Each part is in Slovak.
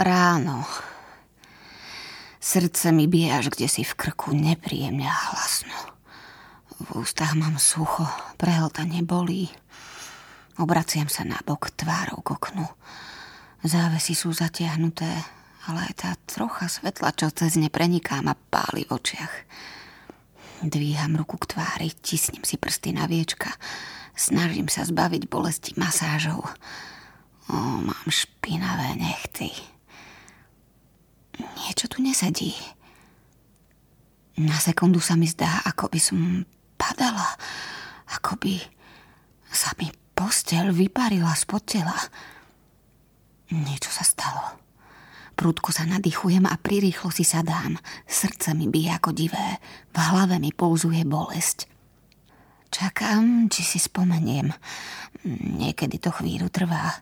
Ráno. Srdce mi bije až kde si v krku nepríjemne a hlasno. V ústach mám sucho, prehltanie bolí. Obraciam sa na bok tvárou k oknu. Závesy sú zatiahnuté, ale aj tá trocha svetla, čo cez ne preniká, ma páli v očiach. Dvíham ruku k tvári, tisnem si prsty na viečka. Snažím sa zbaviť bolesti masážou. O, mám špinavé nechty. Niečo tu nesedí. Na sekundu sa mi zdá, ako by som padala. Ako by sa mi Posteľ vyparila spod tela. Niečo sa stalo. Prúdko sa nadýchujem a prirýchlo si sadám. Srdce mi bije ako divé. V hlave mi pouzuje bolesť. Čakám, či si spomeniem. Niekedy to chvíľu trvá.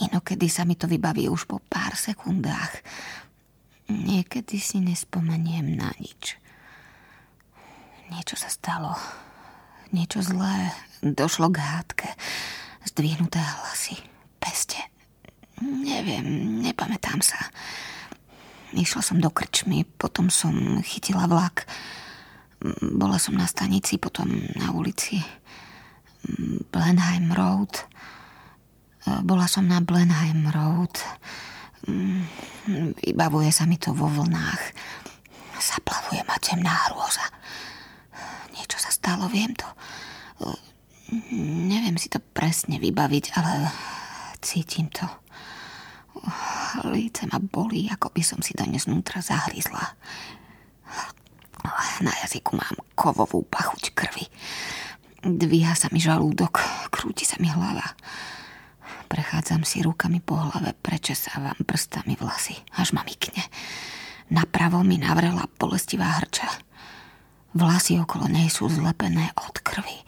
Inokedy sa mi to vybaví už po pár sekundách. Niekedy si nespomeniem na nič. Niečo sa stalo niečo zlé. Došlo k hádke. Zdvihnuté hlasy. Peste. Neviem, nepamätám sa. Išla som do krčmy, potom som chytila vlak. Bola som na stanici, potom na ulici. Blenheim Road. Bola som na Blenheim Road. Vybavuje sa mi to vo vlnách. Zaplavuje ma temná hrôza. Niečo sa stalo, viem to. Neviem si to presne vybaviť, ale cítim to. Líce ma bolí, ako by som si do znútra zahryzla. Na jazyku mám kovovú pachuť krvi. Dvíha sa mi žalúdok, krúti sa mi hlava. Prechádzam si rukami po hlave, prečesávam prstami vlasy, až ma mykne. Napravo mi navrela bolestivá hrča. Vlasy okolo nej sú zlepené od krvi.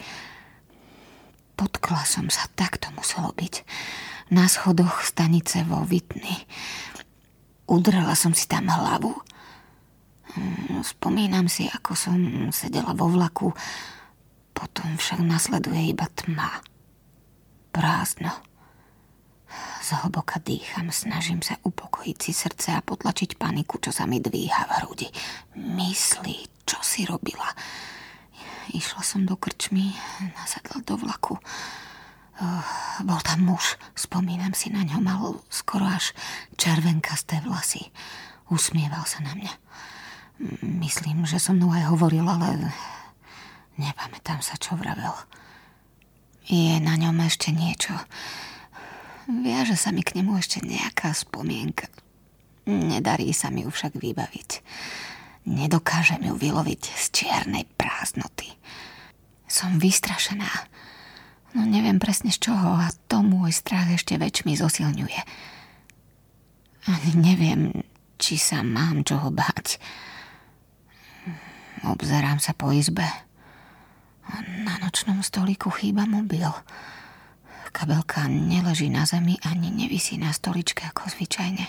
Potkla som sa, tak to muselo byť. Na schodoch stanice vo Vitny. Udrela som si tam hlavu. Mm, spomínam si, ako som sedela vo vlaku. Potom však nasleduje iba tma. Prázdno. Zhlboka dýcham, snažím sa upokojiť si srdce a potlačiť paniku, čo sa mi dvíha v hrudi. Myslí, čo si robila? Išla som do krčmy, nasadla do vlaku. Uh, bol tam muž, spomínam si na ňo, mal skoro až červenkasté vlasy. Usmieval sa na mňa. Myslím, že so mnou aj hovoril, ale nepamätám sa, čo vravel. Je na ňom ešte niečo. Viaže sa mi k nemu ešte nejaká spomienka. Nedarí sa mi ju však vybaviť. Nedokážem ju vyloviť z čiernej prázdnoty. Som vystrašená. No neviem presne z čoho a to môj strach ešte väčšmi zosilňuje. Ani neviem, či sa mám čoho báť. Obzerám sa po izbe. Na nočnom stoliku chýba mobil. Kabelka neleží na zemi ani nevisí na stoličke ako zvyčajne.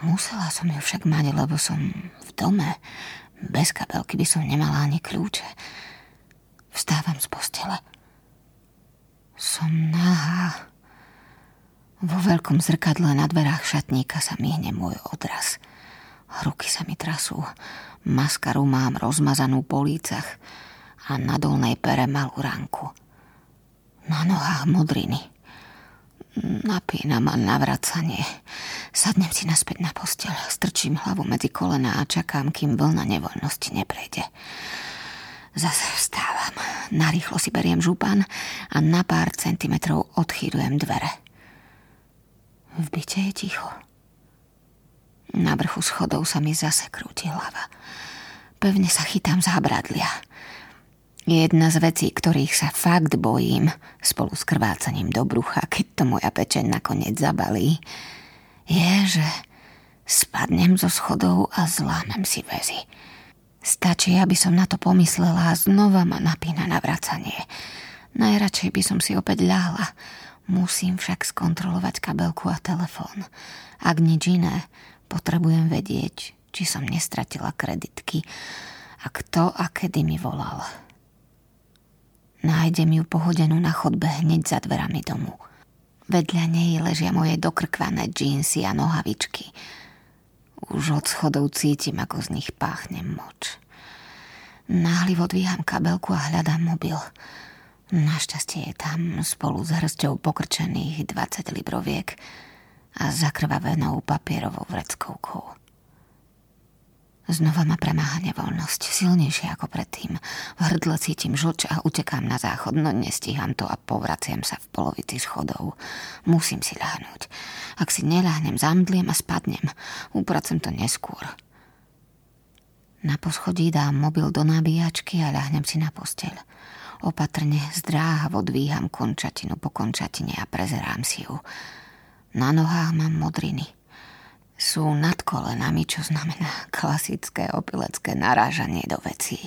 Musela som ju však mať, lebo som v dome. Bez kabelky by som nemala ani kľúče. Vstávam z postele. Som nahá. Vo veľkom zrkadle na dverách šatníka sa myhne môj odraz. Ruky sa mi trasú. Maskaru mám rozmazanú po lícach a na dolnej pere malú ranku. Na nohách modriny. Napína ma navracanie. Sadnem si naspäť na posteľ, strčím hlavu medzi kolena a čakám, kým vlna nevoľnosti neprejde. Zase vstávam. Narýchlo si beriem župan a na pár centimetrov odchýrujem dvere. V byte je ticho. Na vrchu schodov sa mi zase krúti hlava. Pevne sa chytám za bradlia. Jedna z vecí, ktorých sa fakt bojím, spolu s krvácaním do brucha, keď to moja pečeň nakoniec zabalí, je, že spadnem zo schodov a zlámem si väzy. Stačí, aby som na to pomyslela a znova ma napína na vracanie. Najradšej by som si opäť ľahla. Musím však skontrolovať kabelku a telefón. Ak nič iné, potrebujem vedieť, či som nestratila kreditky a kto a kedy mi volal. Nájdem ju pohodenú na chodbe hneď za dverami domu. Vedľa nej ležia moje dokrkvané džínsy a nohavičky. Už od schodov cítim, ako z nich páchne moč. Náhlivo dvíham kabelku a hľadám mobil. Našťastie je tam spolu s hrsťou pokrčených 20 libroviek a zakrvavenou papierovou vreckovkou. Znova ma premáha nevoľnosť, silnejšie ako predtým. V hrdle cítim žlč a utekám na záchod, no nestíham to a povraciam sa v polovici schodov. Musím si ľahnúť. Ak si neľahnem, zamdliem a spadnem. Upracem to neskôr. Na poschodí dám mobil do nabíjačky a ľahnem si na posteľ. Opatrne zdráhavo dvíham končatinu po končatine a prezerám si ju. Na nohách mám modriny – sú nad kolenami, čo znamená klasické opilecké narážanie do vecí.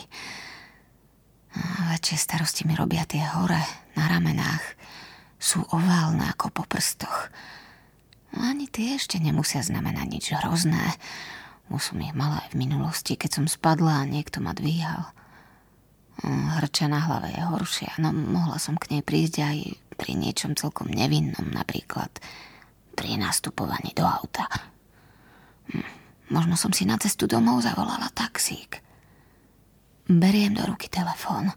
Väčšie starosti mi robia tie hore na ramenách. Sú oválne ako po prstoch. Ani tie ešte nemusia znamenať nič hrozné. Už som ich mala aj v minulosti, keď som spadla a niekto ma dvíhal. Hrča na hlave je horšia, no mohla som k nej prísť aj pri niečom celkom nevinnom, napríklad pri nastupovaní do auta. Možno som si na cestu domov zavolala taxík. Beriem do ruky telefón.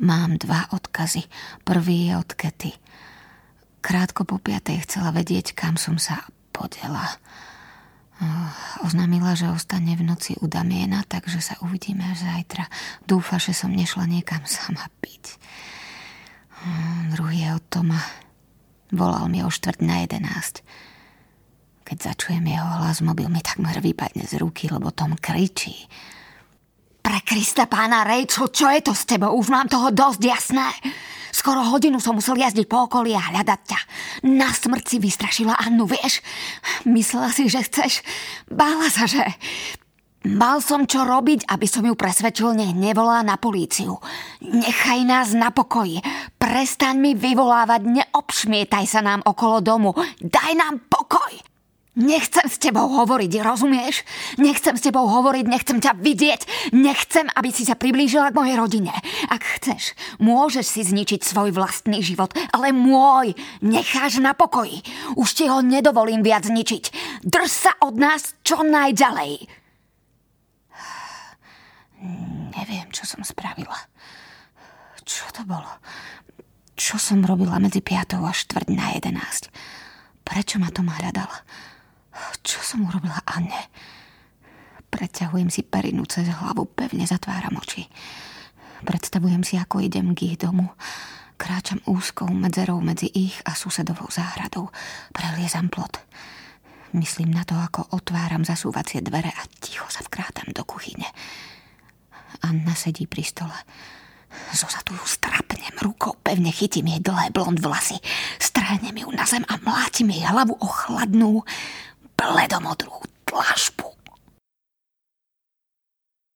Mám dva odkazy. Prvý je od Kety. Krátko po piatej chcela vedieť, kam som sa podela. Oznámila, že ostane v noci u Damiena, takže sa uvidíme až zajtra. Dúfa, že som nešla niekam sama piť. Druhý je od Toma. Volal mi o štvrť na jedenáct. Keď začujem jeho hlas, mobil mi takmer vypadne z ruky, lebo Tom kričí. Pre Krista pána Rachel, čo je to s tebou? Už mám toho dosť jasné. Skoro hodinu som musel jazdiť po okolí a hľadať ťa. Na smrť si vystrašila Annu, vieš? Myslela si, že chceš. Bála sa, že... Mal som čo robiť, aby som ju presvedčil, nech nevolá na políciu. Nechaj nás na pokoji. Prestaň mi vyvolávať, neobšmietaj sa nám okolo domu. Daj nám pokoj. Nechcem s tebou hovoriť, rozumieš? Nechcem s tebou hovoriť, nechcem ťa vidieť, nechcem, aby si sa priblížila k mojej rodine. Ak chceš, môžeš si zničiť svoj vlastný život, ale môj necháš na pokoji. Už ti ho nedovolím viac zničiť. Drž sa od nás čo najďalej. Neviem, čo som spravila. Čo to bolo? Čo som robila medzi 5 a štvrť na 11? Prečo ma to hľadala? Čo som urobila Anne? Preťahujem si perinu cez hlavu, pevne zatváram oči. Predstavujem si, ako idem k ich domu. Kráčam úzkou medzerou medzi ich a susedovou záhradou. Preliezam plot. Myslím na to, ako otváram zasúvacie dvere a ticho sa vkrátam do kuchyne. Anna sedí pri stole. Zozadu ju strapnem rukou, pevne chytím jej dlhé blond vlasy. Strhnem ju na zem a mlátim jej hlavu o chladnú, bledomodrú tlašpu.